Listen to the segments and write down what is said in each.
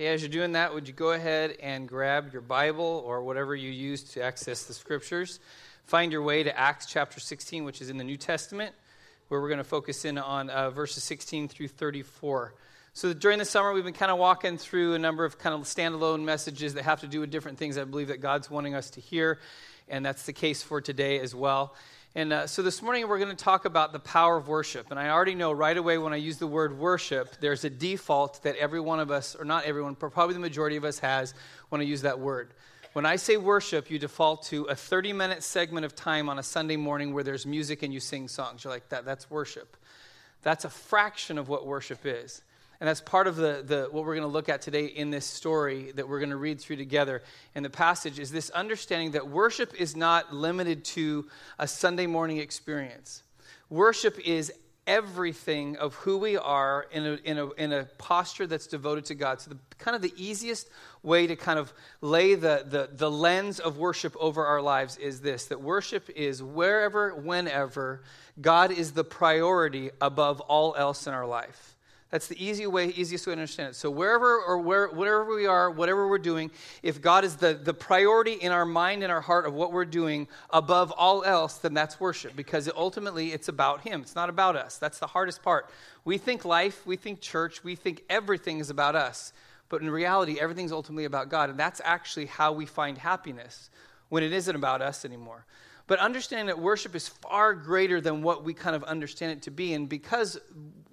As you're doing that, would you go ahead and grab your Bible or whatever you use to access the scriptures? Find your way to Acts chapter 16, which is in the New Testament, where we're going to focus in on uh, verses 16 through 34. So during the summer, we've been kind of walking through a number of kind of standalone messages that have to do with different things I believe that God's wanting us to hear, and that's the case for today as well. And uh, so this morning we're going to talk about the power of worship. And I already know right away when I use the word worship, there's a default that every one of us, or not everyone, but probably the majority of us has when I use that word. When I say worship, you default to a 30 minute segment of time on a Sunday morning where there's music and you sing songs. You're like, that, that's worship. That's a fraction of what worship is. And that's part of the, the, what we're going to look at today in this story that we're going to read through together in the passage is this understanding that worship is not limited to a Sunday morning experience. Worship is everything of who we are in a, in a, in a posture that's devoted to God. So, the, kind of the easiest way to kind of lay the, the, the lens of worship over our lives is this that worship is wherever, whenever, God is the priority above all else in our life. That's the easy way, easiest way to understand it. So wherever or where, we are, whatever we're doing, if God is the, the priority in our mind and our heart of what we're doing above all else, then that's worship because ultimately it's about Him. It's not about us. That's the hardest part. We think life, we think church, we think everything is about us. But in reality, everything's ultimately about God. And that's actually how we find happiness when it isn't about us anymore. But understanding that worship is far greater than what we kind of understand it to be. And because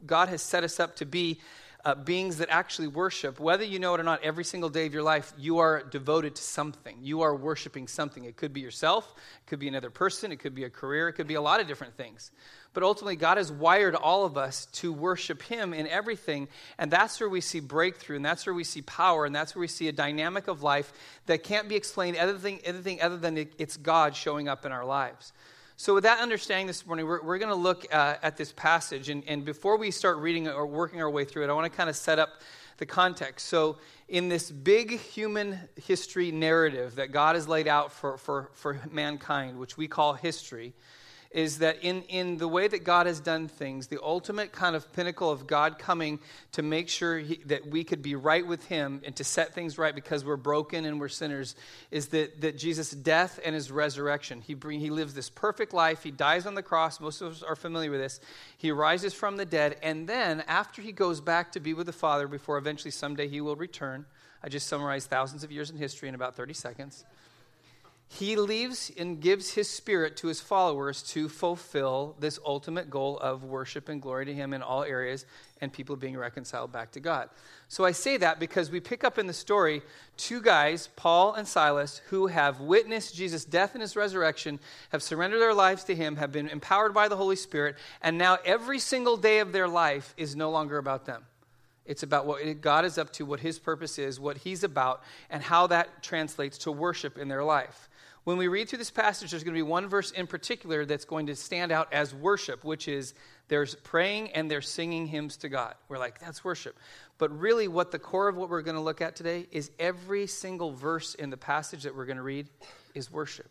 God has set us up to be uh, beings that actually worship, whether you know it or not, every single day of your life, you are devoted to something. You are worshiping something. It could be yourself, it could be another person, it could be a career, it could be a lot of different things. But ultimately, God has wired all of us to worship Him in everything. And that's where we see breakthrough, and that's where we see power, and that's where we see a dynamic of life that can't be explained anything, other than it's God showing up in our lives. So, with that understanding this morning, we're, we're going to look uh, at this passage. And, and before we start reading or working our way through it, I want to kind of set up the context. So, in this big human history narrative that God has laid out for, for, for mankind, which we call history, is that in, in the way that God has done things, the ultimate kind of pinnacle of God coming to make sure he, that we could be right with Him and to set things right because we're broken and we're sinners is that, that Jesus' death and His resurrection. He, bring, he lives this perfect life. He dies on the cross. Most of us are familiar with this. He rises from the dead. And then, after He goes back to be with the Father, before eventually someday He will return, I just summarized thousands of years in history in about 30 seconds he leaves and gives his spirit to his followers to fulfill this ultimate goal of worship and glory to him in all areas and people being reconciled back to God. So I say that because we pick up in the story two guys, Paul and Silas, who have witnessed Jesus' death and his resurrection, have surrendered their lives to him, have been empowered by the Holy Spirit, and now every single day of their life is no longer about them. It's about what God is up to, what his purpose is, what he's about, and how that translates to worship in their life when we read through this passage, there's going to be one verse in particular that's going to stand out as worship, which is there's praying and they're singing hymns to God. We're like, that's worship. But really, what the core of what we're going to look at today is every single verse in the passage that we're going to read is worship.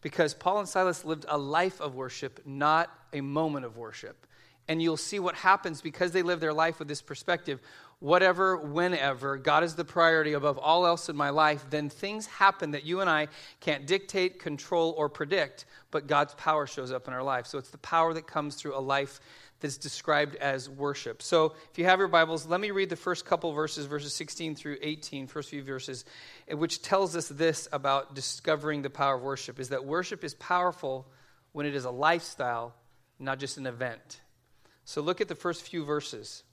Because Paul and Silas lived a life of worship, not a moment of worship. And you'll see what happens because they live their life with this perspective whatever, whenever, God is the priority above all else in my life, then things happen that you and I can't dictate, control, or predict, but God's power shows up in our life. So it's the power that comes through a life that's described as worship. So if you have your Bibles, let me read the first couple verses, verses 16 through 18, first few verses, which tells us this about discovering the power of worship is that worship is powerful when it is a lifestyle, not just an event. So look at the first few verses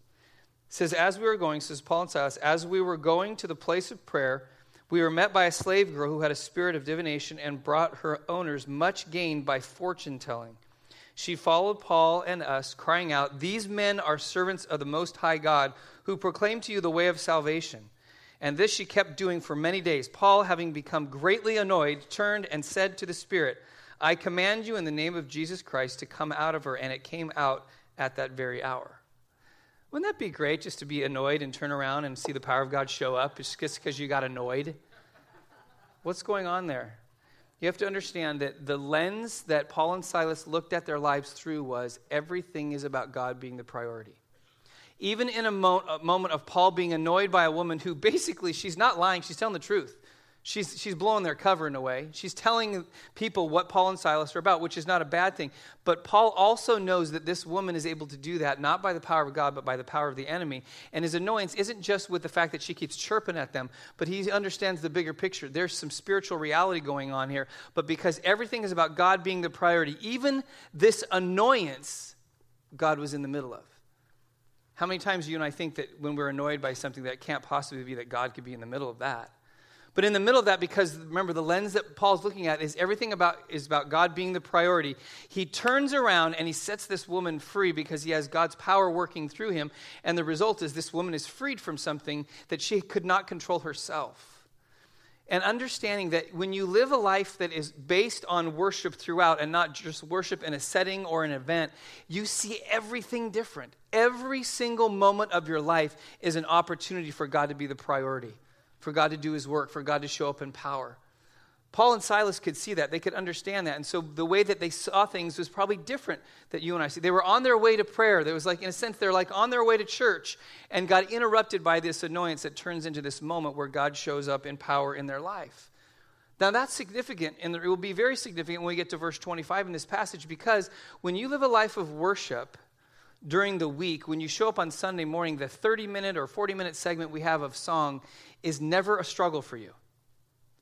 says, As we were going, says Paul and Silas, as we were going to the place of prayer, we were met by a slave girl who had a spirit of divination and brought her owners much gain by fortune telling. She followed Paul and us, crying out, These men are servants of the Most High God, who proclaim to you the way of salvation. And this she kept doing for many days. Paul, having become greatly annoyed, turned and said to the Spirit, I command you in the name of Jesus Christ to come out of her. And it came out at that very hour. Wouldn't that be great just to be annoyed and turn around and see the power of God show up just because you got annoyed? What's going on there? You have to understand that the lens that Paul and Silas looked at their lives through was everything is about God being the priority. even in a, mo- a, moment of Paul being annoyed by a woman who basically, she's not lying, she's telling the truth. She's, she's blowing their cover in a way. She's telling people what Paul and Silas are about, which is not a bad thing. But Paul also knows that this woman is able to do that, not by the power of God, but by the power of the enemy. And his annoyance isn't just with the fact that she keeps chirping at them, but he understands the bigger picture. There's some spiritual reality going on here. But because everything is about God being the priority, even this annoyance, God was in the middle of. How many times do you and I think that when we're annoyed by something that can't possibly be that God could be in the middle of that? But in the middle of that, because remember, the lens that Paul's looking at is everything about is about God being the priority. He turns around and he sets this woman free because he has God's power working through him. And the result is this woman is freed from something that she could not control herself and understanding that when you live a life that is based on worship throughout and not just worship in a setting or an event, you see everything different. Every single moment of your life is an opportunity for God to be the priority for God to do his work, for God to show up in power. Paul and Silas could see that. They could understand that. And so the way that they saw things was probably different that you and I see. They were on their way to prayer. There was like, in a sense, they're like on their way to church and got interrupted by this annoyance that turns into this moment where God shows up in power in their life. Now that's significant, and it will be very significant when we get to verse 25 in this passage because when you live a life of worship, during the week, when you show up on Sunday morning, the 30 minute or 40 minute segment we have of song is never a struggle for you.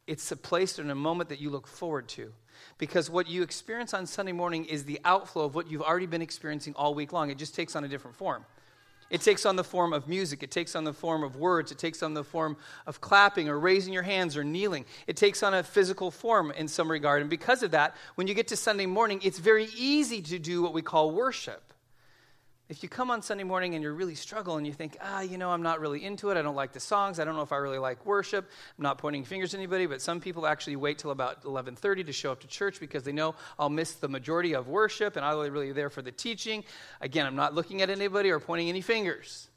It's a place and a moment that you look forward to. Because what you experience on Sunday morning is the outflow of what you've already been experiencing all week long. It just takes on a different form. It takes on the form of music. It takes on the form of words. It takes on the form of clapping or raising your hands or kneeling. It takes on a physical form in some regard. And because of that, when you get to Sunday morning, it's very easy to do what we call worship if you come on Sunday morning and you're really struggling and you think, ah, you know, I'm not really into it. I don't like the songs. I don't know if I really like worship. I'm not pointing fingers at anybody, but some people actually wait till about 11:30 to show up to church because they know I'll miss the majority of worship and I'm really be there for the teaching. Again, I'm not looking at anybody or pointing any fingers.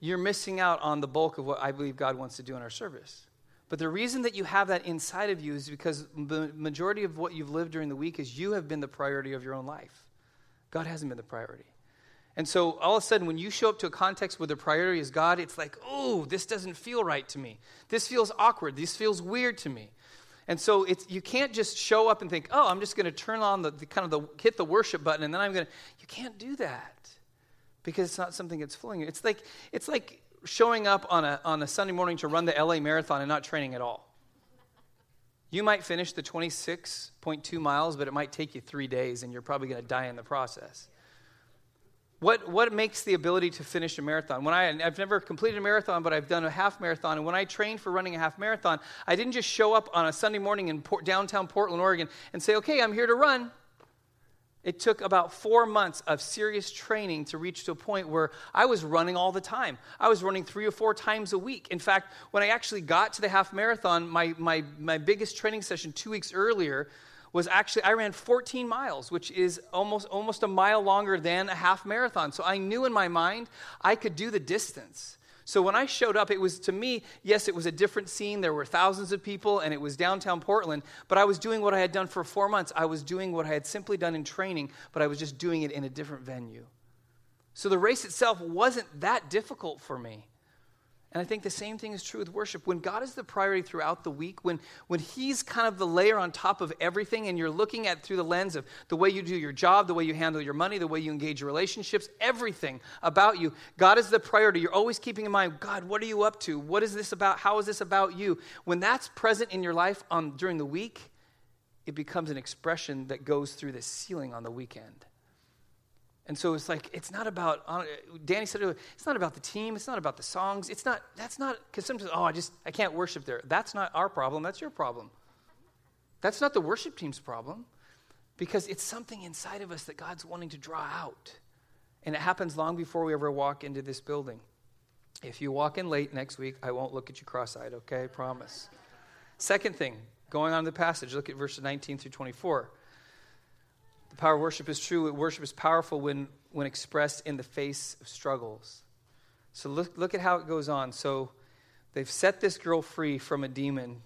You're missing out on the bulk of what I believe God wants to do in our service. But the reason that you have that inside of you is because the majority of what you've lived during the week is you have been the priority of your own life. God hasn't been the priority. And so all of a sudden, when you show up to a context where the priority is God, it's like, oh, this doesn't feel right to me. This feels awkward. This feels weird to me. And so it's, you can't just show up and think, oh, I'm just going to turn on the, the, kind of the hit the worship button and then I'm going to. You can't do that because it's not something that's filling you. It's like it's like showing up on a on a Sunday morning to run the LA marathon and not training at all. You might finish the 26.2 miles, but it might take you three days and you're probably going to die in the process. What, what makes the ability to finish a marathon? When I, I've never completed a marathon, but I've done a half marathon. And when I trained for running a half marathon, I didn't just show up on a Sunday morning in port, downtown Portland, Oregon, and say, okay, I'm here to run. It took about four months of serious training to reach to a point where I was running all the time. I was running three or four times a week. In fact, when I actually got to the half marathon, my, my, my biggest training session two weeks earlier was actually I ran 14 miles, which is almost almost a mile longer than a half marathon. So I knew in my mind I could do the distance. So when I showed up, it was to me, yes, it was a different scene. There were thousands of people, and it was downtown Portland. But I was doing what I had done for four months. I was doing what I had simply done in training, but I was just doing it in a different venue. So the race itself wasn't that difficult for me. And I think the same thing is true with worship. When God is the priority throughout the week, when, when He's kind of the layer on top of everything, and you're looking at through the lens of the way you do your job, the way you handle your money, the way you engage your relationships, everything about you, God is the priority. You're always keeping in mind, God, what are you up to? What is this about? How is this about you? When that's present in your life on, during the week, it becomes an expression that goes through the ceiling on the weekend. And so it's like, it's not about, uh, Danny said it's not about the team, it's not about the songs, it's not, that's not, because sometimes, oh, I just, I can't worship there. That's not our problem, that's your problem. That's not the worship team's problem, because it's something inside of us that God's wanting to draw out. And it happens long before we ever walk into this building. If you walk in late next week, I won't look at you cross eyed, okay? Promise. Second thing, going on the passage, look at verses 19 through 24. The power of worship is true. Worship is powerful when, when expressed in the face of struggles. So look, look at how it goes on. So they've set this girl free from a demon.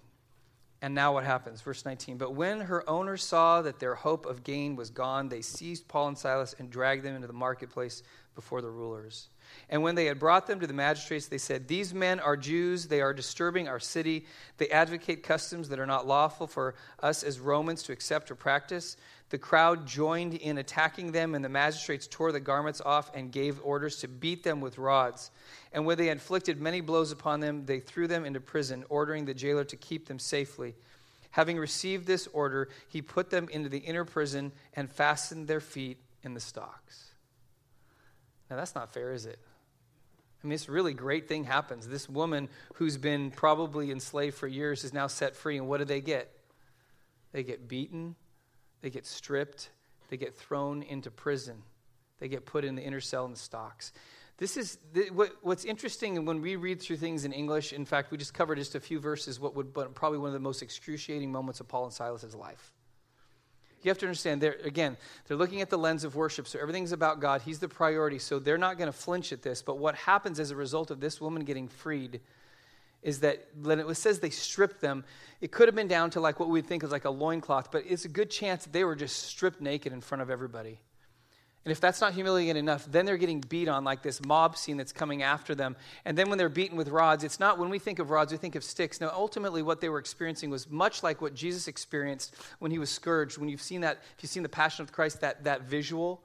And now what happens? Verse 19. But when her owners saw that their hope of gain was gone, they seized Paul and Silas and dragged them into the marketplace before the rulers. And when they had brought them to the magistrates, they said, These men are Jews. They are disturbing our city. They advocate customs that are not lawful for us as Romans to accept or practice. The crowd joined in attacking them, and the magistrates tore the garments off and gave orders to beat them with rods. And when they inflicted many blows upon them, they threw them into prison, ordering the jailer to keep them safely. Having received this order, he put them into the inner prison and fastened their feet in the stocks. Now, that's not fair, is it? I mean, this really great thing happens. This woman who's been probably enslaved for years is now set free, and what do they get? They get beaten, they get stripped, they get thrown into prison, they get put in the inner cell in the stocks. This is what's interesting when we read through things in English. In fact, we just covered just a few verses. What would probably one of the most excruciating moments of Paul and Silas's life. You have to understand. They're again, they're looking at the lens of worship, so everything's about God. He's the priority, so they're not going to flinch at this. But what happens as a result of this woman getting freed is that when it says they stripped them, it could have been down to like what we would think is like a loincloth, but it's a good chance that they were just stripped naked in front of everybody. And if that's not humiliating enough, then they're getting beat on like this mob scene that's coming after them. And then when they're beaten with rods, it's not when we think of rods, we think of sticks. No, ultimately, what they were experiencing was much like what Jesus experienced when he was scourged. When you've seen that, if you've seen the Passion of Christ, that, that visual,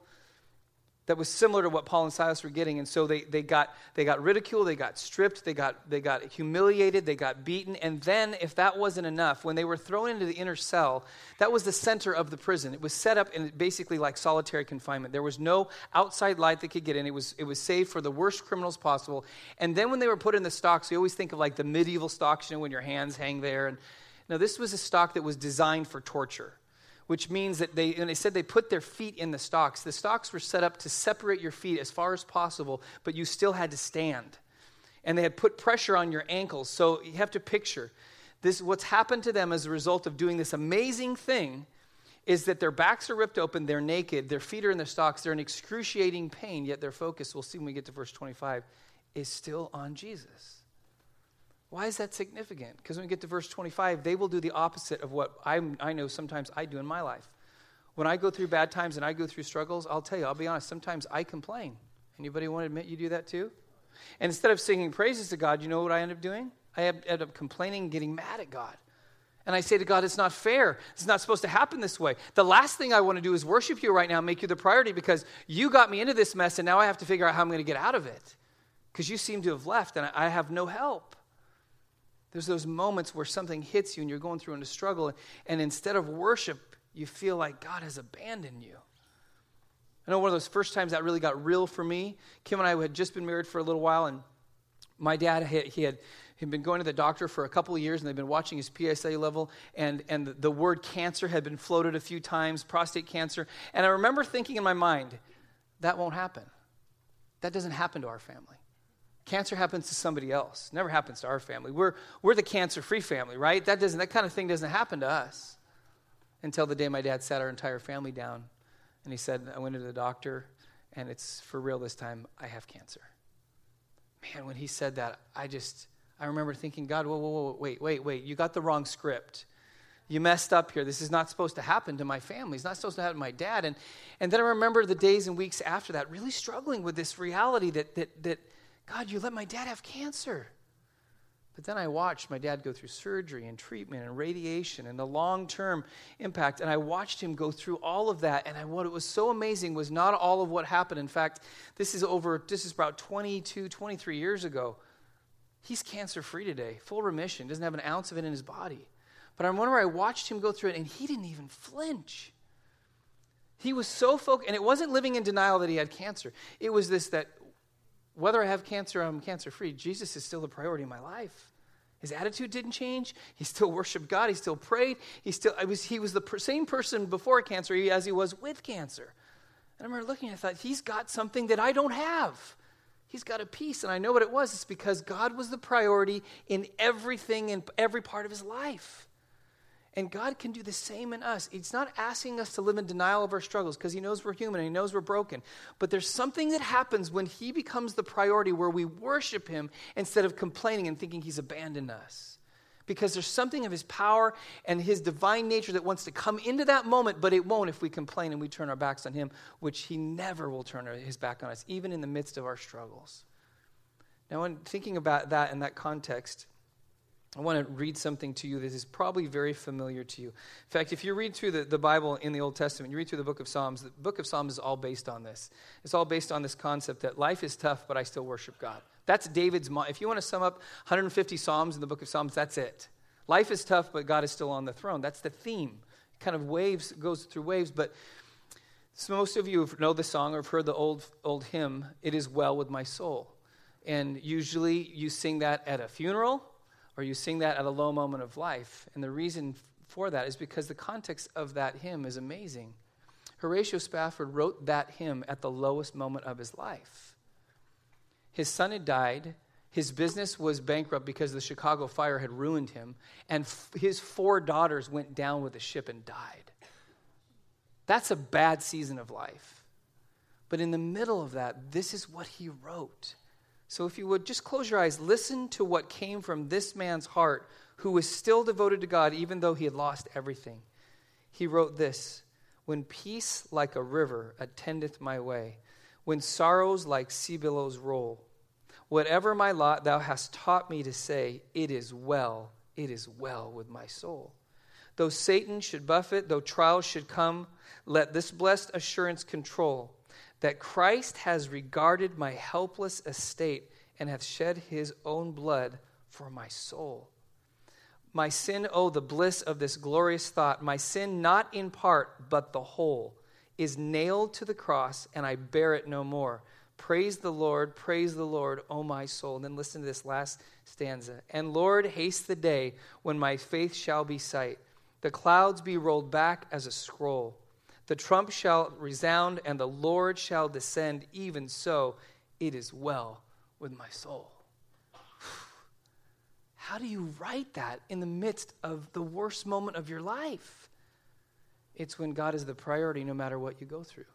that was similar to what Paul and Silas were getting. And so they, they, got, they got ridiculed, they got stripped, they got, they got humiliated, they got beaten. And then, if that wasn't enough, when they were thrown into the inner cell, that was the center of the prison. It was set up in basically like solitary confinement. There was no outside light that could get in. It was, it was saved for the worst criminals possible. And then when they were put in the stocks, we always think of like the medieval stocks, you know, when your hands hang there. And now this was a stock that was designed for torture which means that they, and they said they put their feet in the stocks. The stocks were set up to separate your feet as far as possible, but you still had to stand. And they had put pressure on your ankles. So you have to picture this what's happened to them as a result of doing this amazing thing is that their backs are ripped open, they're naked, their feet are in their stocks, they're in excruciating pain, yet their focus, we'll see when we get to verse 25, is still on Jesus. Why is that significant? Because when we get to verse 25, they will do the opposite of what I, I know sometimes I do in my life. When I go through bad times and I go through struggles, I'll tell you, I'll be honest, sometimes I complain. Anybody want to admit you do that too? And instead of singing praises to God, you know what I end up doing? I end up complaining, and getting mad at God. And I say to God, it's not fair. It's not supposed to happen this way. The last thing I want to do is worship you right now, make you the priority because you got me into this mess and now I have to figure out how I'm going to get out of it. Because you seem to have left and I have no help. There's those moments where something hits you and you're going through into struggle, and instead of worship, you feel like God has abandoned you. I know one of those first times that really got real for me. Kim and I had just been married for a little while, and my dad he had he'd been going to the doctor for a couple of years, and they'd been watching his PSA level, and and the word cancer had been floated a few times, prostate cancer, and I remember thinking in my mind, that won't happen. That doesn't happen to our family. Cancer happens to somebody else. Never happens to our family. We're, we're the cancer free family, right? That, doesn't, that kind of thing doesn't happen to us. Until the day my dad sat our entire family down and he said, I went to the doctor and it's for real this time. I have cancer. Man, when he said that, I just, I remember thinking, God, whoa, whoa, whoa, wait, wait, wait. You got the wrong script. You messed up here. This is not supposed to happen to my family. It's not supposed to happen to my dad. And, and then I remember the days and weeks after that really struggling with this reality that, that, that God, you let my dad have cancer. But then I watched my dad go through surgery and treatment and radiation and the long term impact. And I watched him go through all of that. And I, what it was so amazing was not all of what happened. In fact, this is over, this is about 22, 23 years ago. He's cancer free today, full remission, doesn't have an ounce of it in his body. But I remember I watched him go through it and he didn't even flinch. He was so focused, and it wasn't living in denial that he had cancer. It was this that whether I have cancer or I'm cancer free, Jesus is still the priority in my life. His attitude didn't change. He still worshiped God. He still prayed. He still was he was the same person before cancer as he was with cancer. And I remember looking, I thought, he's got something that I don't have. He's got a peace, and I know what it was. It's because God was the priority in everything in every part of his life. And God can do the same in us. He's not asking us to live in denial of our struggles because He knows we're human and He knows we're broken. But there's something that happens when He becomes the priority where we worship Him instead of complaining and thinking He's abandoned us. because there's something of his power and his divine nature that wants to come into that moment, but it won't if we complain and we turn our backs on him, which he never will turn his back on us, even in the midst of our struggles. Now, when thinking about that in that context, I want to read something to you that is probably very familiar to you. In fact, if you read through the, the Bible in the Old Testament, you read through the book of Psalms, the book of Psalms is all based on this. It's all based on this concept that life is tough, but I still worship God. That's David's, if you want to sum up 150 Psalms in the book of Psalms, that's it. Life is tough, but God is still on the throne. That's the theme. It kind of waves, goes through waves, but so most of you know the song or have heard the old, old hymn, It Is Well With My Soul. And usually you sing that at a funeral or you sing that at a low moment of life. And the reason for that is because the context of that hymn is amazing. Horatio Spafford wrote that hymn at the lowest moment of his life. His son had died. His business was bankrupt because the Chicago fire had ruined him. And f- his four daughters went down with the ship and died. That's a bad season of life. But in the middle of that, this is what he wrote. So, if you would just close your eyes, listen to what came from this man's heart who was still devoted to God even though he had lost everything. He wrote this When peace like a river attendeth my way, when sorrows like sea billows roll, whatever my lot thou hast taught me to say, It is well, it is well with my soul. Though Satan should buffet, though trials should come, let this blessed assurance control that Christ has regarded my helpless estate and hath shed his own blood for my soul. My sin, oh, the bliss of this glorious thought, my sin not in part, but the whole, is nailed to the cross, and I bear it no more. Praise the Lord, praise the Lord, O my soul. And then listen to this last stanza. And Lord, haste the day when my faith shall be sight, the clouds be rolled back as a scroll the trump shall resound, and the Lord shall descend. Even so, it is well with my soul. How do you write that in the midst of the worst moment of your life? It's when God is the priority no matter what you go through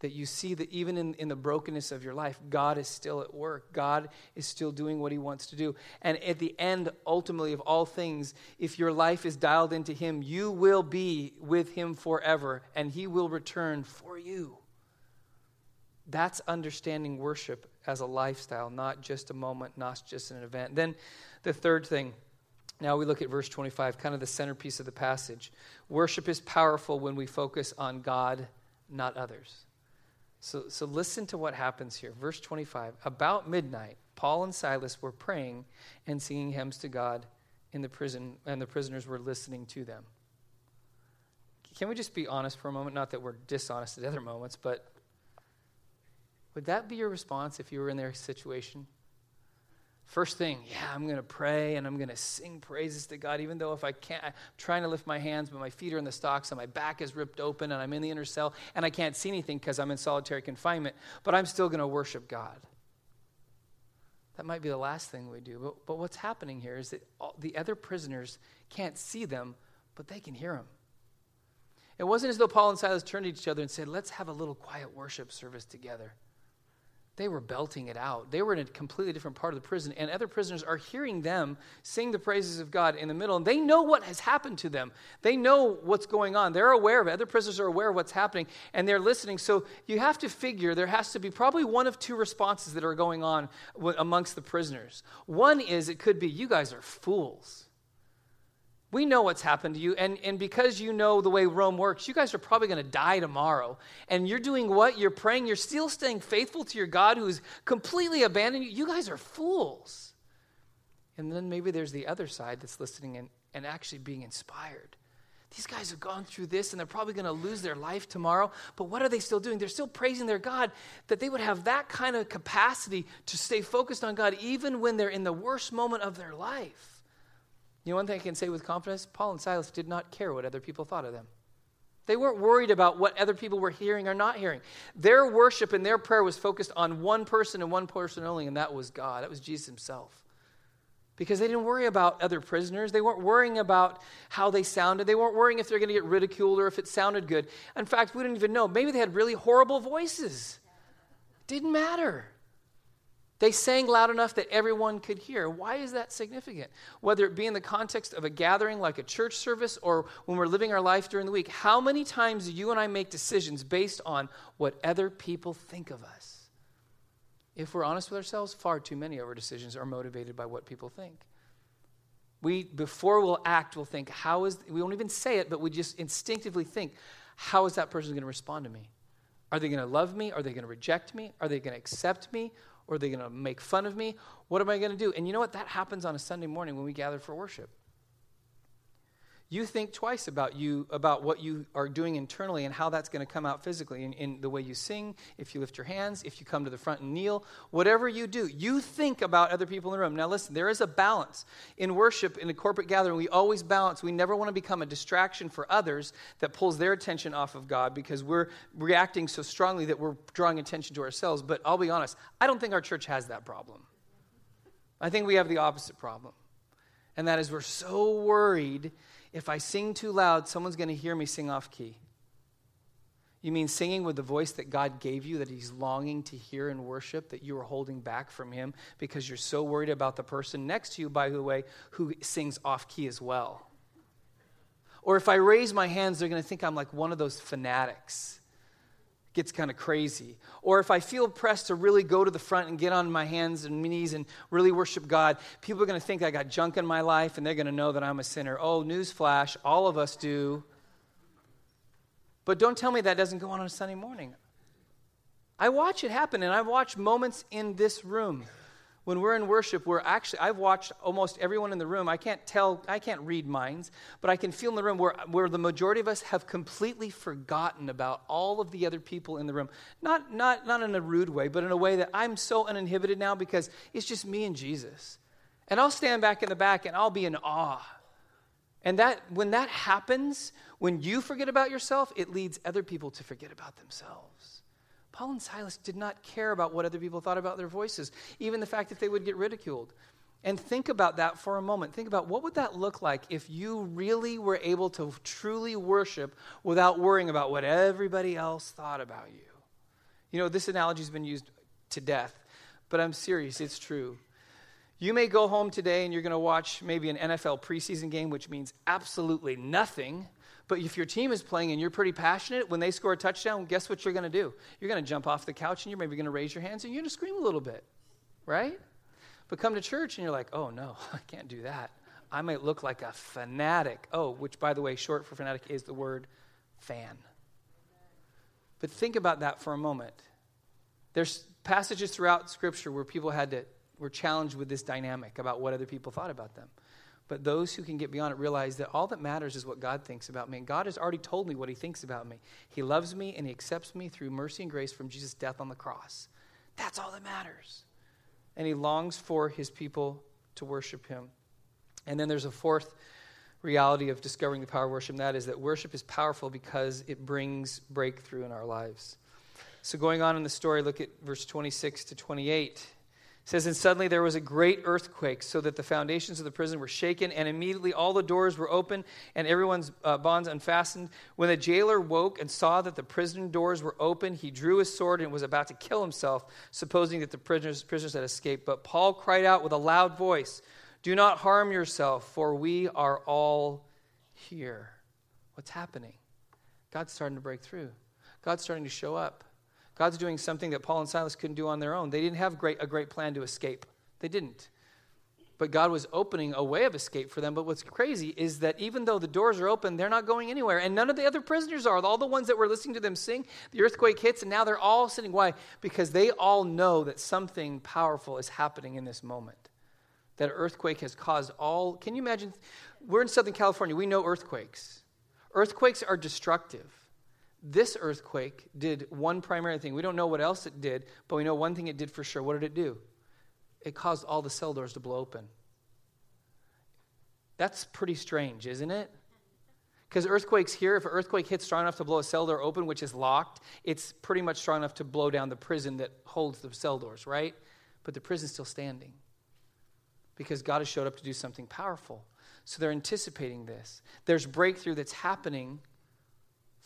that you see that even in, in the brokenness of your life, God is still at work. God is still doing what He wants to do. And at the end, ultimately, of all things, if your life is dialed into Him, you will be with Him forever, and He will return for you. That's understanding worship as a lifestyle, not just a moment, not just an event. Then the third thing. Now we look at verse 25, kind of the centerpiece of the passage. Worship is powerful when we focus on God, not others. So, so listen to what happens here. Verse 25. About midnight, Paul and Silas were praying and singing hymns to God in the prison, and the prisoners were listening to them. Can we just be honest for a moment? Not that we're dishonest at other moments, but would that be your response if you were in their situation? First thing, yeah, I'm going to pray and I'm going to sing praises to God, even though if I can't, I'm trying to lift my hands, but my feet are in the stocks and my back is ripped open and I'm in the inner cell and I can't see anything because I'm in solitary confinement, but I'm still going to worship God. That might be the last thing we do. But, but what's happening here is that all, the other prisoners can't see them, but they can hear them. It wasn't as though Paul and Silas turned to each other and said, Let's have a little quiet worship service together. They were belting it out. They were in a completely different part of the prison, and other prisoners are hearing them sing the praises of God in the middle, and they know what has happened to them. They know what's going on. They're aware of it. Other prisoners are aware of what's happening, and they're listening. So you have to figure there has to be probably one of two responses that are going on amongst the prisoners. One is it could be, you guys are fools. We know what's happened to you, and, and because you know the way Rome works, you guys are probably going to die tomorrow. And you're doing what? You're praying, you're still staying faithful to your God who's completely abandoned you. You guys are fools. And then maybe there's the other side that's listening and, and actually being inspired. These guys have gone through this and they're probably going to lose their life tomorrow. But what are they still doing? They're still praising their God that they would have that kind of capacity to stay focused on God even when they're in the worst moment of their life. You know, one thing I can say with confidence Paul and Silas did not care what other people thought of them. They weren't worried about what other people were hearing or not hearing. Their worship and their prayer was focused on one person and one person only, and that was God. That was Jesus himself. Because they didn't worry about other prisoners. They weren't worrying about how they sounded. They weren't worrying if they're going to get ridiculed or if it sounded good. In fact, we didn't even know. Maybe they had really horrible voices. Didn't matter. They sang loud enough that everyone could hear. Why is that significant? Whether it be in the context of a gathering like a church service or when we're living our life during the week, how many times do you and I make decisions based on what other people think of us? If we're honest with ourselves, far too many of our decisions are motivated by what people think. We, before we'll act, we'll think, how is, we won't even say it, but we just instinctively think, how is that person going to respond to me? Are they going to love me? Are they going to reject me? Are they going to accept me? Or are they going to make fun of me? What am I going to do? And you know what? That happens on a Sunday morning when we gather for worship you think twice about you about what you are doing internally and how that's going to come out physically in, in, the way you sing if you lift your hands if you come to the front and kneel whatever you do you think about other people in the room. Now listen there is a balance. In worship in a corporate gathering we always balance. We never want to become a distraction for others that pulls their attention off of god because we're reacting so strongly that we're drawing attention to ourselves. But i'll be honest i don't think our church has that problem. I think we have the opposite problem and that is we're so worried if I sing too loud, someone's going to hear me sing off key. You mean singing with the voice that God gave you, that He's longing to hear and worship, that you are holding back from Him because you're so worried about the person next to you, by the way, who sings off key as well? Or if I raise my hands, they're going to think I'm like one of those fanatics gets kind of crazy. Or if I feel pressed to really go to the front and get on my hands and knees and really worship God, people are going to think I got junk in my life and they're going to know that I'm a sinner. Oh, newsflash, all of us do. But don't tell me that doesn't go on on a Sunday morning. I watch it happen, and I've watched moments in this room when we're in worship, we're actually, I've watched almost everyone in the room. I can't tell, I can't read minds, but I can feel in the room where, where the majority of us have completely forgotten about all of the other people in the room. Not, not, not in a rude way, but in a way that I'm so uninhibited now because it's just me and Jesus. And I'll stand back in the back and I'll be in awe. And that, when that happens, when you forget about yourself, it leads other people to forget about themselves. Paul and Silas did not care about what other people thought about their voices, even the fact that they would get ridiculed. And think about that for a moment. Think about what would that look like if you really were able to truly worship without worrying about what everybody else thought about you. You know, this analogy has been used to death, but I'm serious, it's true. You may go home today and you're going to watch maybe an NFL preseason game, which means absolutely nothing but if your team is playing and you're pretty passionate, when they score a touchdown, guess what you're going to do? You're going to jump off the couch and you're maybe going to raise your hands and you're going to scream a little bit, right? But come to church and you're like, oh no, I can't do that. I might look like a fanatic. Oh, which by the way, short for fanatic is the word fan. But think about that for a moment. There's passages throughout Scripture where people had to were challenged with this dynamic about what other people thought about them. But those who can get beyond it realize that all that matters is what God thinks about me. And God has already told me what He thinks about me. He loves me and He accepts me through mercy and grace from Jesus' death on the cross. That's all that matters. And He longs for His people to worship Him. And then there's a fourth reality of discovering the power of worship, and that is that worship is powerful because it brings breakthrough in our lives. So, going on in the story, look at verse 26 to 28 says, And suddenly there was a great earthquake, so that the foundations of the prison were shaken, and immediately all the doors were open and everyone's uh, bonds unfastened. When the jailer woke and saw that the prison doors were open, he drew his sword and was about to kill himself, supposing that the prisoners, prisoners had escaped. But Paul cried out with a loud voice, Do not harm yourself, for we are all here. What's happening? God's starting to break through, God's starting to show up. God's doing something that Paul and Silas couldn't do on their own. They didn't have great, a great plan to escape. They didn't. But God was opening a way of escape for them. But what's crazy is that even though the doors are open, they're not going anywhere. And none of the other prisoners are. All the ones that were listening to them sing, the earthquake hits, and now they're all sitting. Why? Because they all know that something powerful is happening in this moment. That earthquake has caused all. Can you imagine? We're in Southern California. We know earthquakes. Earthquakes are destructive. This earthquake did one primary thing. We don't know what else it did, but we know one thing it did for sure. What did it do? It caused all the cell doors to blow open. That's pretty strange, isn't it? Because earthquakes here, if an earthquake hits strong enough to blow a cell door open, which is locked, it's pretty much strong enough to blow down the prison that holds the cell doors, right? But the prison's still standing because God has showed up to do something powerful. So they're anticipating this. There's breakthrough that's happening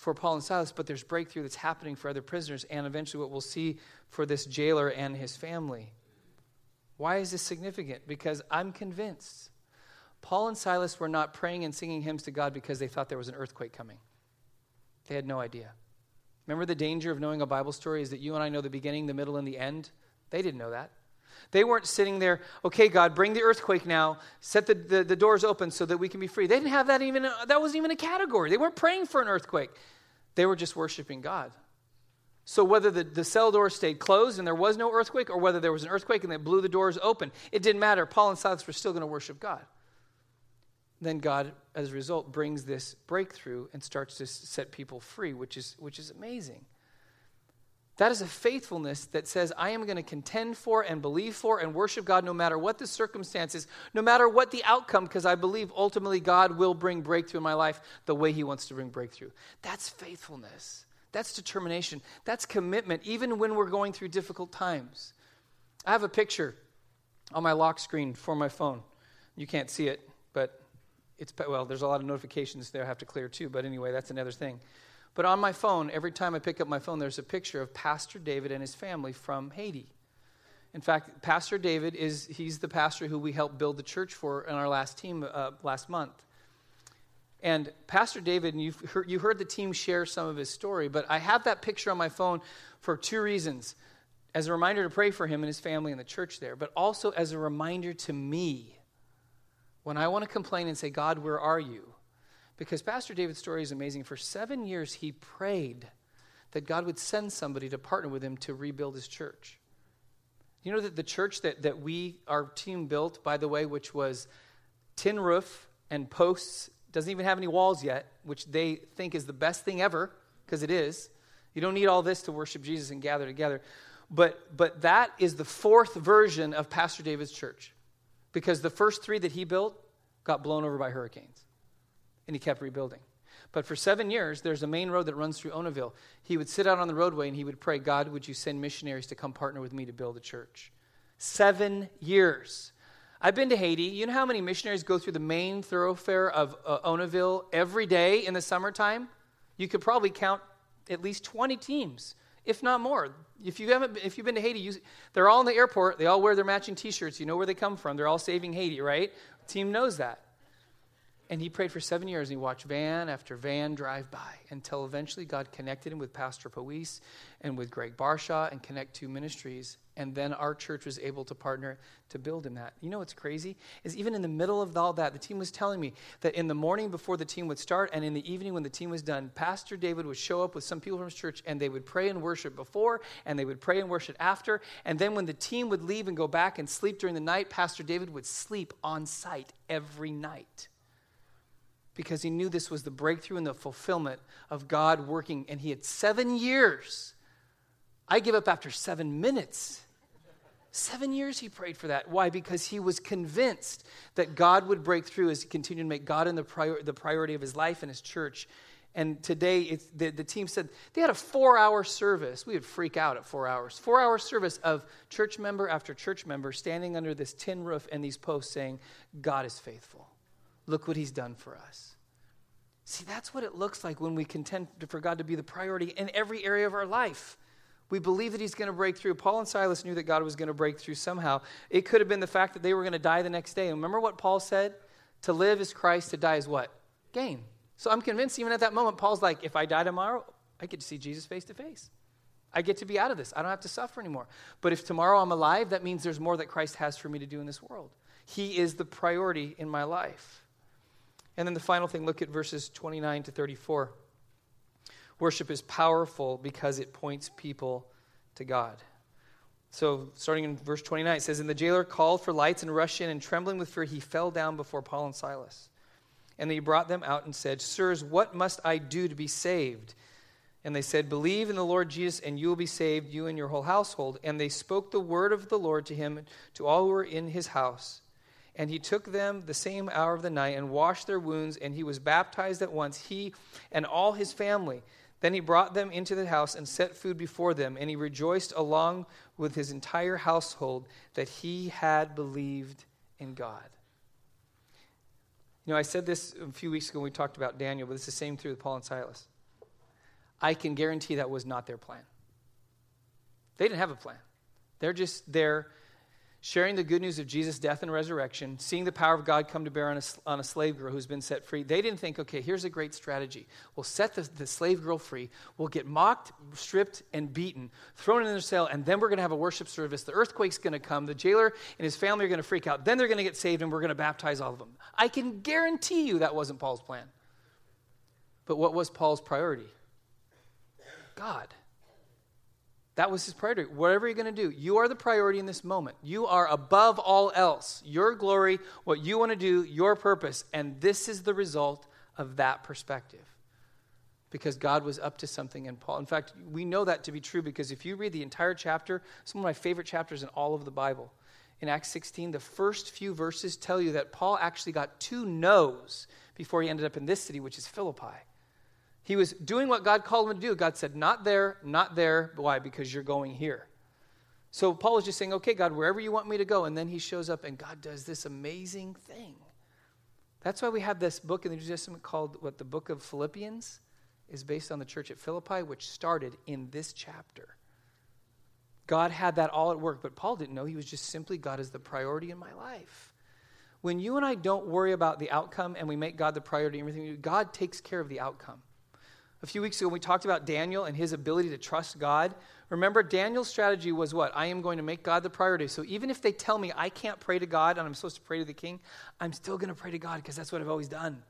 for Paul and Silas, but there's breakthrough that's happening for other prisoners, and eventually what we'll see for this jailer and his family. Why is this significant? Because I'm convinced Paul and Silas were not praying and singing hymns to God because they thought there was an earthquake coming. They had no idea. Remember the danger of knowing a Bible story is that you and I know the beginning, the middle, and the end? They didn't know that. They weren't sitting there, okay, God, bring the earthquake now, set the, the, the, doors open so that we can be free. They didn't have that even, uh, that wasn't even a category. They weren't praying for an earthquake. They were just worshiping God. So whether the, the cell door stayed closed and there was no earthquake, or whether there was an earthquake and they blew the doors open, it didn't matter. Paul and Silas were still going to worship God then God, as a result, brings this breakthrough and starts to set people free, which is, which is amazing. That is a faithfulness that says, I am going to contend for and believe for and worship God no matter what the circumstances, no matter what the outcome, because I believe ultimately God will bring breakthrough in my life the way He wants to bring breakthrough. That's faithfulness. That's determination. That's commitment, even when we're going through difficult times. I have a picture on my lock screen for my phone. You can't see it, but it's well, there's a lot of notifications there I have to clear too, but anyway, that's another thing. But on my phone, every time I pick up my phone, there's a picture of Pastor David and his family from Haiti. In fact, Pastor David is he's the pastor who we helped build the church for in our last team uh, last month. And Pastor David, and you've heard, you heard the team share some of his story, but I have that picture on my phone for two reasons. As a reminder to pray for him and his family and the church there, but also as a reminder to me when I want to complain and say, God, where are you? Because Pastor David's story is amazing. For seven years, he prayed that God would send somebody to partner with him to rebuild his church. You know that the church that, that we, our team built, by the way, which was tin roof and posts, doesn't even have any walls yet, which they think is the best thing ever, because it is. You don't need all this to worship Jesus and gather together. But, but that is the fourth version of Pastor David's church because the first three that he built got blown over by hurricanes. And he kept rebuilding. But for seven years, there's a main road that runs through Onaville. He would sit out on the roadway and he would pray, God, would you send missionaries to come partner with me to build a church? Seven years. I've been to Haiti. You know how many missionaries go through the main thoroughfare of uh, Onaville every day in the summertime? You could probably count at least 20 teams if not more. If you haven't, if you've been to Haiti, you, they're all in the airport. They all wear their matching T-shirts. You know where they come from. They're all saving Haiti, right? Team knows that. And he prayed for seven years, and he watched van after van drive by until eventually God connected him with Pastor Poise and with Greg Barshaw and Connect Two Ministries. And then our church was able to partner to build in that. You know what's crazy? Is even in the middle of all that, the team was telling me that in the morning before the team would start and in the evening when the team was done, Pastor David would show up with some people from his church and they would pray and worship before and they would pray and worship after. And then when the team would leave and go back and sleep during the night, Pastor David would sleep on site every night because he knew this was the breakthrough and the fulfillment of God working. And he had seven years. I give up after seven minutes. Seven years he prayed for that. Why? Because he was convinced that God would break through as he continued to make God in the, prior, the priority of his life and his church. And today, the, the team said they had a four hour service. We would freak out at four hours. Four hour service of church member after church member standing under this tin roof and these posts saying, God is faithful. Look what he's done for us. See, that's what it looks like when we contend for God to be the priority in every area of our life. We believe that he's going to break through. Paul and Silas knew that God was going to break through somehow. It could have been the fact that they were going to die the next day. And remember what Paul said? To live is Christ, to die is what? Gain. So I'm convinced even at that moment, Paul's like, if I die tomorrow, I get to see Jesus face to face. I get to be out of this. I don't have to suffer anymore. But if tomorrow I'm alive, that means there's more that Christ has for me to do in this world. He is the priority in my life. And then the final thing, look at verses 29 to 34. Worship is powerful because it points people to God. So, starting in verse 29, it says, And the jailer called for lights and rushed in, and trembling with fear, he fell down before Paul and Silas. And he brought them out and said, Sirs, what must I do to be saved? And they said, Believe in the Lord Jesus, and you will be saved, you and your whole household. And they spoke the word of the Lord to him, to all who were in his house. And he took them the same hour of the night and washed their wounds, and he was baptized at once, he and all his family. Then he brought them into the house and set food before them, and he rejoiced along with his entire household that he had believed in God. You know, I said this a few weeks ago when we talked about Daniel, but it's the same through Paul and Silas. I can guarantee that was not their plan. They didn't have a plan. They're just there sharing the good news of Jesus' death and resurrection, seeing the power of God come to bear on a, on a slave girl who's been set free, they didn't think, okay, here's a great strategy. We'll set the, the slave girl free. We'll get mocked, stripped, and beaten, thrown in their cell, and then we're going to have a worship service. The earthquake's going to come. The jailer and his family are going to freak out. Then they're going to get saved, and we're going to baptize all of them. I can guarantee you that wasn't Paul's plan. But what was Paul's priority? God. That was his priority. Whatever you're going to do, you are the priority in this moment. You are above all else. Your glory, what you want to do, your purpose. And this is the result of that perspective. Because God was up to something in Paul. In fact, we know that to be true because if you read the entire chapter, some of my favorite chapters in all of the Bible, in Acts 16, the first few verses tell you that Paul actually got two no's before he ended up in this city, which is Philippi. He was doing what God called him to do. God said, Not there, not there. Why? Because you're going here. So Paul is just saying, Okay, God, wherever you want me to go. And then he shows up and God does this amazing thing. That's why we have this book in the New Testament called what the book of Philippians is based on the church at Philippi, which started in this chapter. God had that all at work, but Paul didn't know. He was just simply, God is the priority in my life. When you and I don't worry about the outcome and we make God the priority in everything, God takes care of the outcome. A few weeks ago, when we talked about Daniel and his ability to trust God. Remember, Daniel's strategy was what? I am going to make God the priority. So even if they tell me I can't pray to God and I'm supposed to pray to the king, I'm still going to pray to God because that's what I've always done.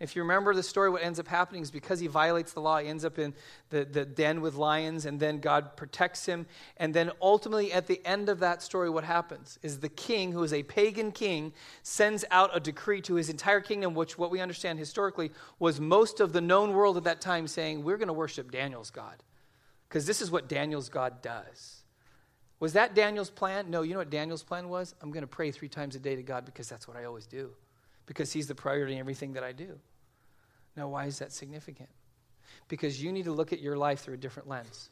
If you remember the story, what ends up happening is because he violates the law, he ends up in the, the den with lions, and then God protects him. And then ultimately, at the end of that story, what happens is the king, who is a pagan king, sends out a decree to his entire kingdom, which, what we understand historically, was most of the known world at that time saying, We're going to worship Daniel's God. Because this is what Daniel's God does. Was that Daniel's plan? No, you know what Daniel's plan was? I'm going to pray three times a day to God because that's what I always do, because he's the priority in everything that I do. Now, why is that significant? Because you need to look at your life through a different lens.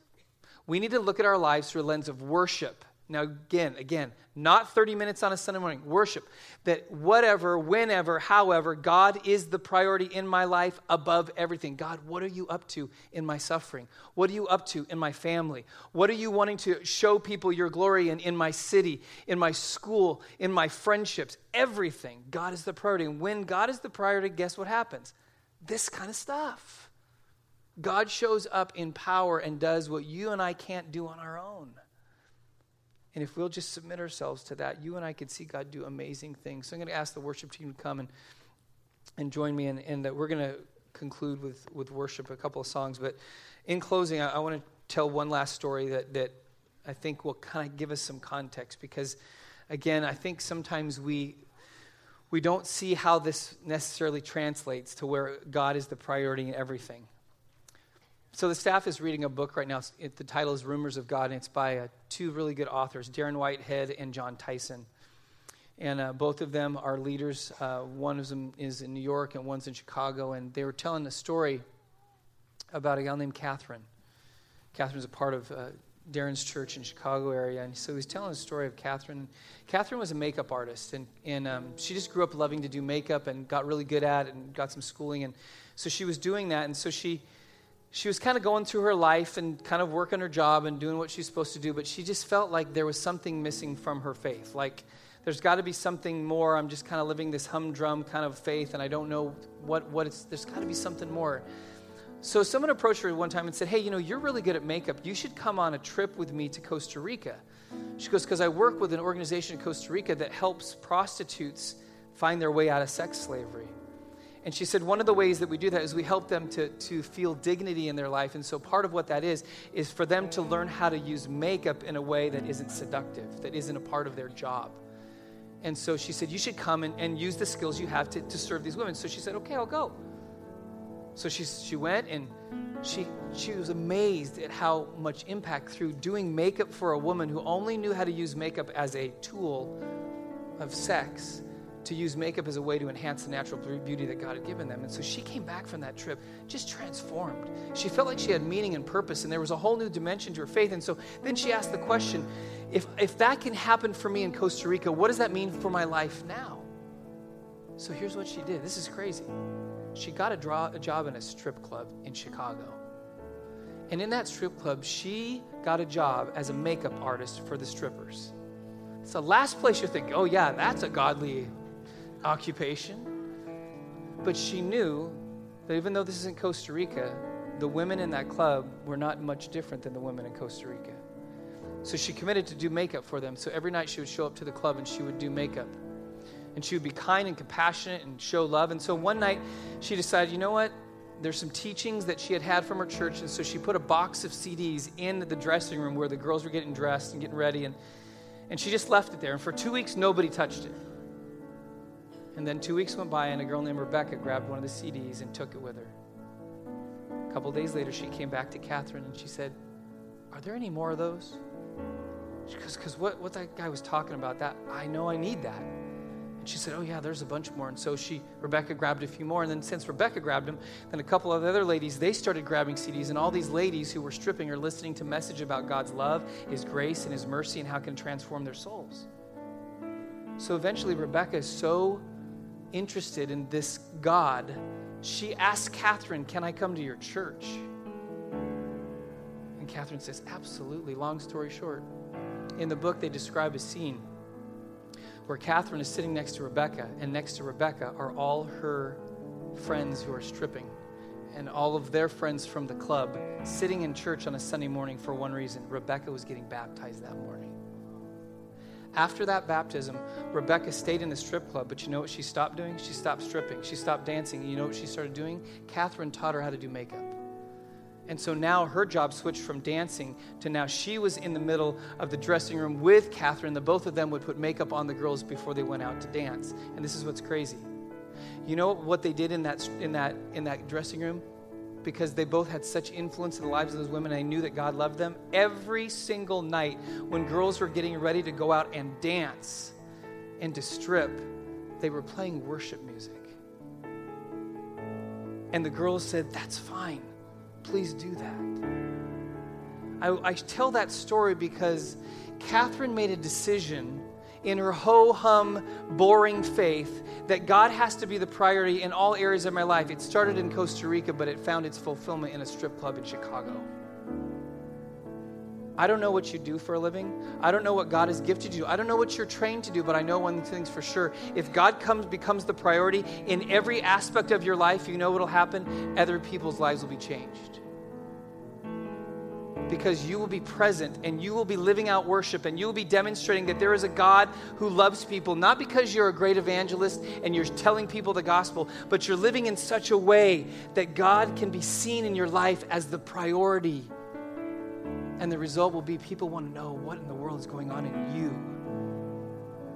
We need to look at our lives through a lens of worship. Now, again, again, not 30 minutes on a Sunday morning, worship. That whatever, whenever, however, God is the priority in my life above everything. God, what are you up to in my suffering? What are you up to in my family? What are you wanting to show people your glory in, in my city, in my school, in my friendships? Everything. God is the priority. And when God is the priority, guess what happens? This kind of stuff. God shows up in power and does what you and I can't do on our own. And if we'll just submit ourselves to that, you and I could see God do amazing things. So I'm going to ask the worship team to come and, and join me, and, and we're going to conclude with, with worship, a couple of songs. But in closing, I, I want to tell one last story that, that I think will kind of give us some context because, again, I think sometimes we we don't see how this necessarily translates to where God is the priority in everything. So the staff is reading a book right now. It, the title is Rumors of God, and it's by uh, two really good authors, Darren Whitehead and Jon Tyson. And uh, both of them are leaders. Uh, one of them is in New York, and one's in Chicago. And they were telling a story about a gal named Catherine. Catherine's a part of uh, Darren's church in Chicago area, and so he's telling the story of Catherine. Catherine was a makeup artist, and, and um, she just grew up loving to do makeup and got really good at it and got some schooling, and so she was doing that, and so she she was kind of going through her life and kind of working her job and doing what she's supposed to do, but she just felt like there was something missing from her faith, like there's got to be something more. I'm just kind of living this humdrum kind of faith, and I don't know what what it's. There's got to be something more. So someone approached her one time and said, Hey, you know, you're really good at makeup. You should come on a trip with me to Costa Rica. She goes, Because I work with an organization in Costa Rica that helps prostitutes find their way out of sex slavery. And she said, one of the ways that we do that is we help them to, to feel dignity in their life. And so part of what that is, is for them to learn how to use makeup in a way that isn't seductive, that isn't a part of their job. And so she said, You should come and, and use the skills you have to, to serve these women. So she said, Okay, I'll go. So she, she went and she, she was amazed at how much impact through doing makeup for a woman who only knew how to use makeup as a tool of sex to use makeup as a way to enhance the natural beauty that God had given them. And so she came back from that trip just transformed. She felt like she had meaning and purpose, and there was a whole new dimension to her faith. And so then she asked the question if, if that can happen for me in Costa Rica, what does that mean for my life now? So here's what she did. This is crazy she got a, draw, a job in a strip club in Chicago. And in that strip club, she got a job as a makeup artist for the strippers. It's the last place you think, oh, yeah, that's a godly occupation. But she knew that even though this is in Costa Rica, the women in that club were not much different than the women in Costa Rica. So she committed to do makeup for them. So every night she would show up to the club and she would do makeup. And she would be kind and compassionate and show love. And so one night she decided, you know what? There's some teachings that she had had from her church. And so she put a box of CDs in the dressing room where the girls were getting dressed and getting ready. And, and she just left it there. And for two weeks, nobody touched it. And then two weeks went by, and a girl named Rebecca grabbed one of the CDs and took it with her. A couple days later, she came back to Catherine and she said, Are there any more of those? She goes, Because what, what that guy was talking about, that I know I need that. She said, Oh, yeah, there's a bunch more. And so she, Rebecca grabbed a few more. And then since Rebecca grabbed them, then a couple of other ladies, they started grabbing CDs. And all these ladies who were stripping are listening to message about God's love, His grace, and His mercy, and how it can transform their souls. So eventually, Rebecca is so interested in this God, she asked Catherine, Can I come to your church? And Catherine says, Absolutely. Long story short, in the book, they describe a scene where Catherine is sitting next to Rebecca, and next to Rebecca are all her friends who are stripping, and all of their friends from the club sitting in church on a Sunday morning for one reason Rebecca was getting baptized that morning. After that baptism, Rebecca stayed in the strip club, but you know what she stopped doing? She stopped stripping. She stopped dancing. You know what she started doing? Catherine taught her how to do makeup. And so now her job switched from dancing to now she was in the middle of the dressing room with Catherine. The both of them would put makeup on the girls before they went out to dance. And this is what's crazy. You know what they did in that, in that, in that dressing room? because they both had such influence in the lives of those women. I knew that God loved them. Every single night when girls were getting ready to go out and dance and to strip, they were playing worship music. And the girls said, That's fine. Please do that. I, I tell that story because Catherine made a decision in her ho hum, boring faith that God has to be the priority in all areas of my life. It started in Costa Rica, but it found its fulfillment in a strip club in Chicago. I don't know what you do for a living. I don't know what God has gifted you. I don't know what you're trained to do, but I know one thing's for sure. If God comes becomes the priority in every aspect of your life, you know what'll happen? Other people's lives will be changed because you will be present and you will be living out worship and you will be demonstrating that there is a God who loves people, not because you're a great evangelist and you're telling people the gospel, but you're living in such a way that God can be seen in your life as the priority. And the result will be people want to know what in the world is going on in you.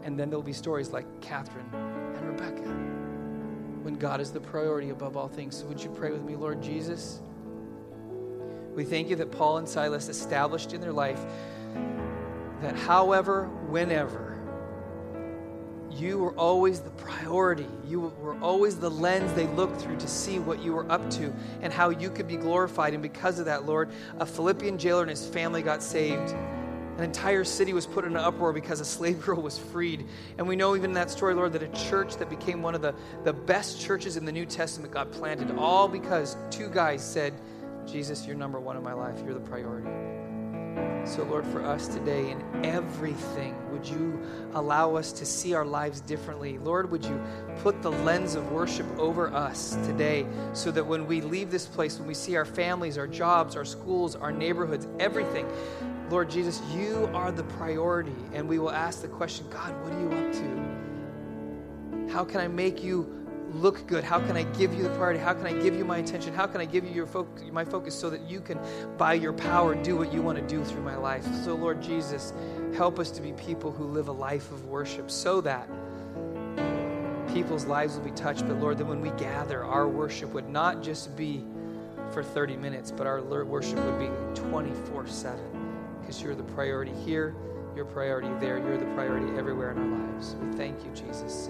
And then there'll be stories like Catherine and Rebecca when God is the priority above all things. So, would you pray with me, Lord Jesus? We thank you that Paul and Silas established in their life that however, whenever, you were always the priority. You were always the lens they looked through to see what you were up to and how you could be glorified. And because of that, Lord, a Philippian jailer and his family got saved. An entire city was put in an uproar because a slave girl was freed. And we know even in that story, Lord, that a church that became one of the, the best churches in the New Testament got planted, all because two guys said, Jesus, you're number one in my life. You're the priority. So, Lord, for us today in everything, would you allow us to see our lives differently? Lord, would you put the lens of worship over us today so that when we leave this place, when we see our families, our jobs, our schools, our neighborhoods, everything, Lord Jesus, you are the priority. And we will ask the question God, what are you up to? How can I make you look good? How can I give you the priority? How can I give you my attention? How can I give you your focus, my focus so that you can, by your power, do what you want to do through my life? So, Lord Jesus, help us to be people who live a life of worship so that people's lives will be touched. But, Lord, that when we gather, our worship would not just be for 30 minutes, but our worship would be 24 7 because you're the priority here, your priority there, you're the priority everywhere in our lives. We thank you, Jesus.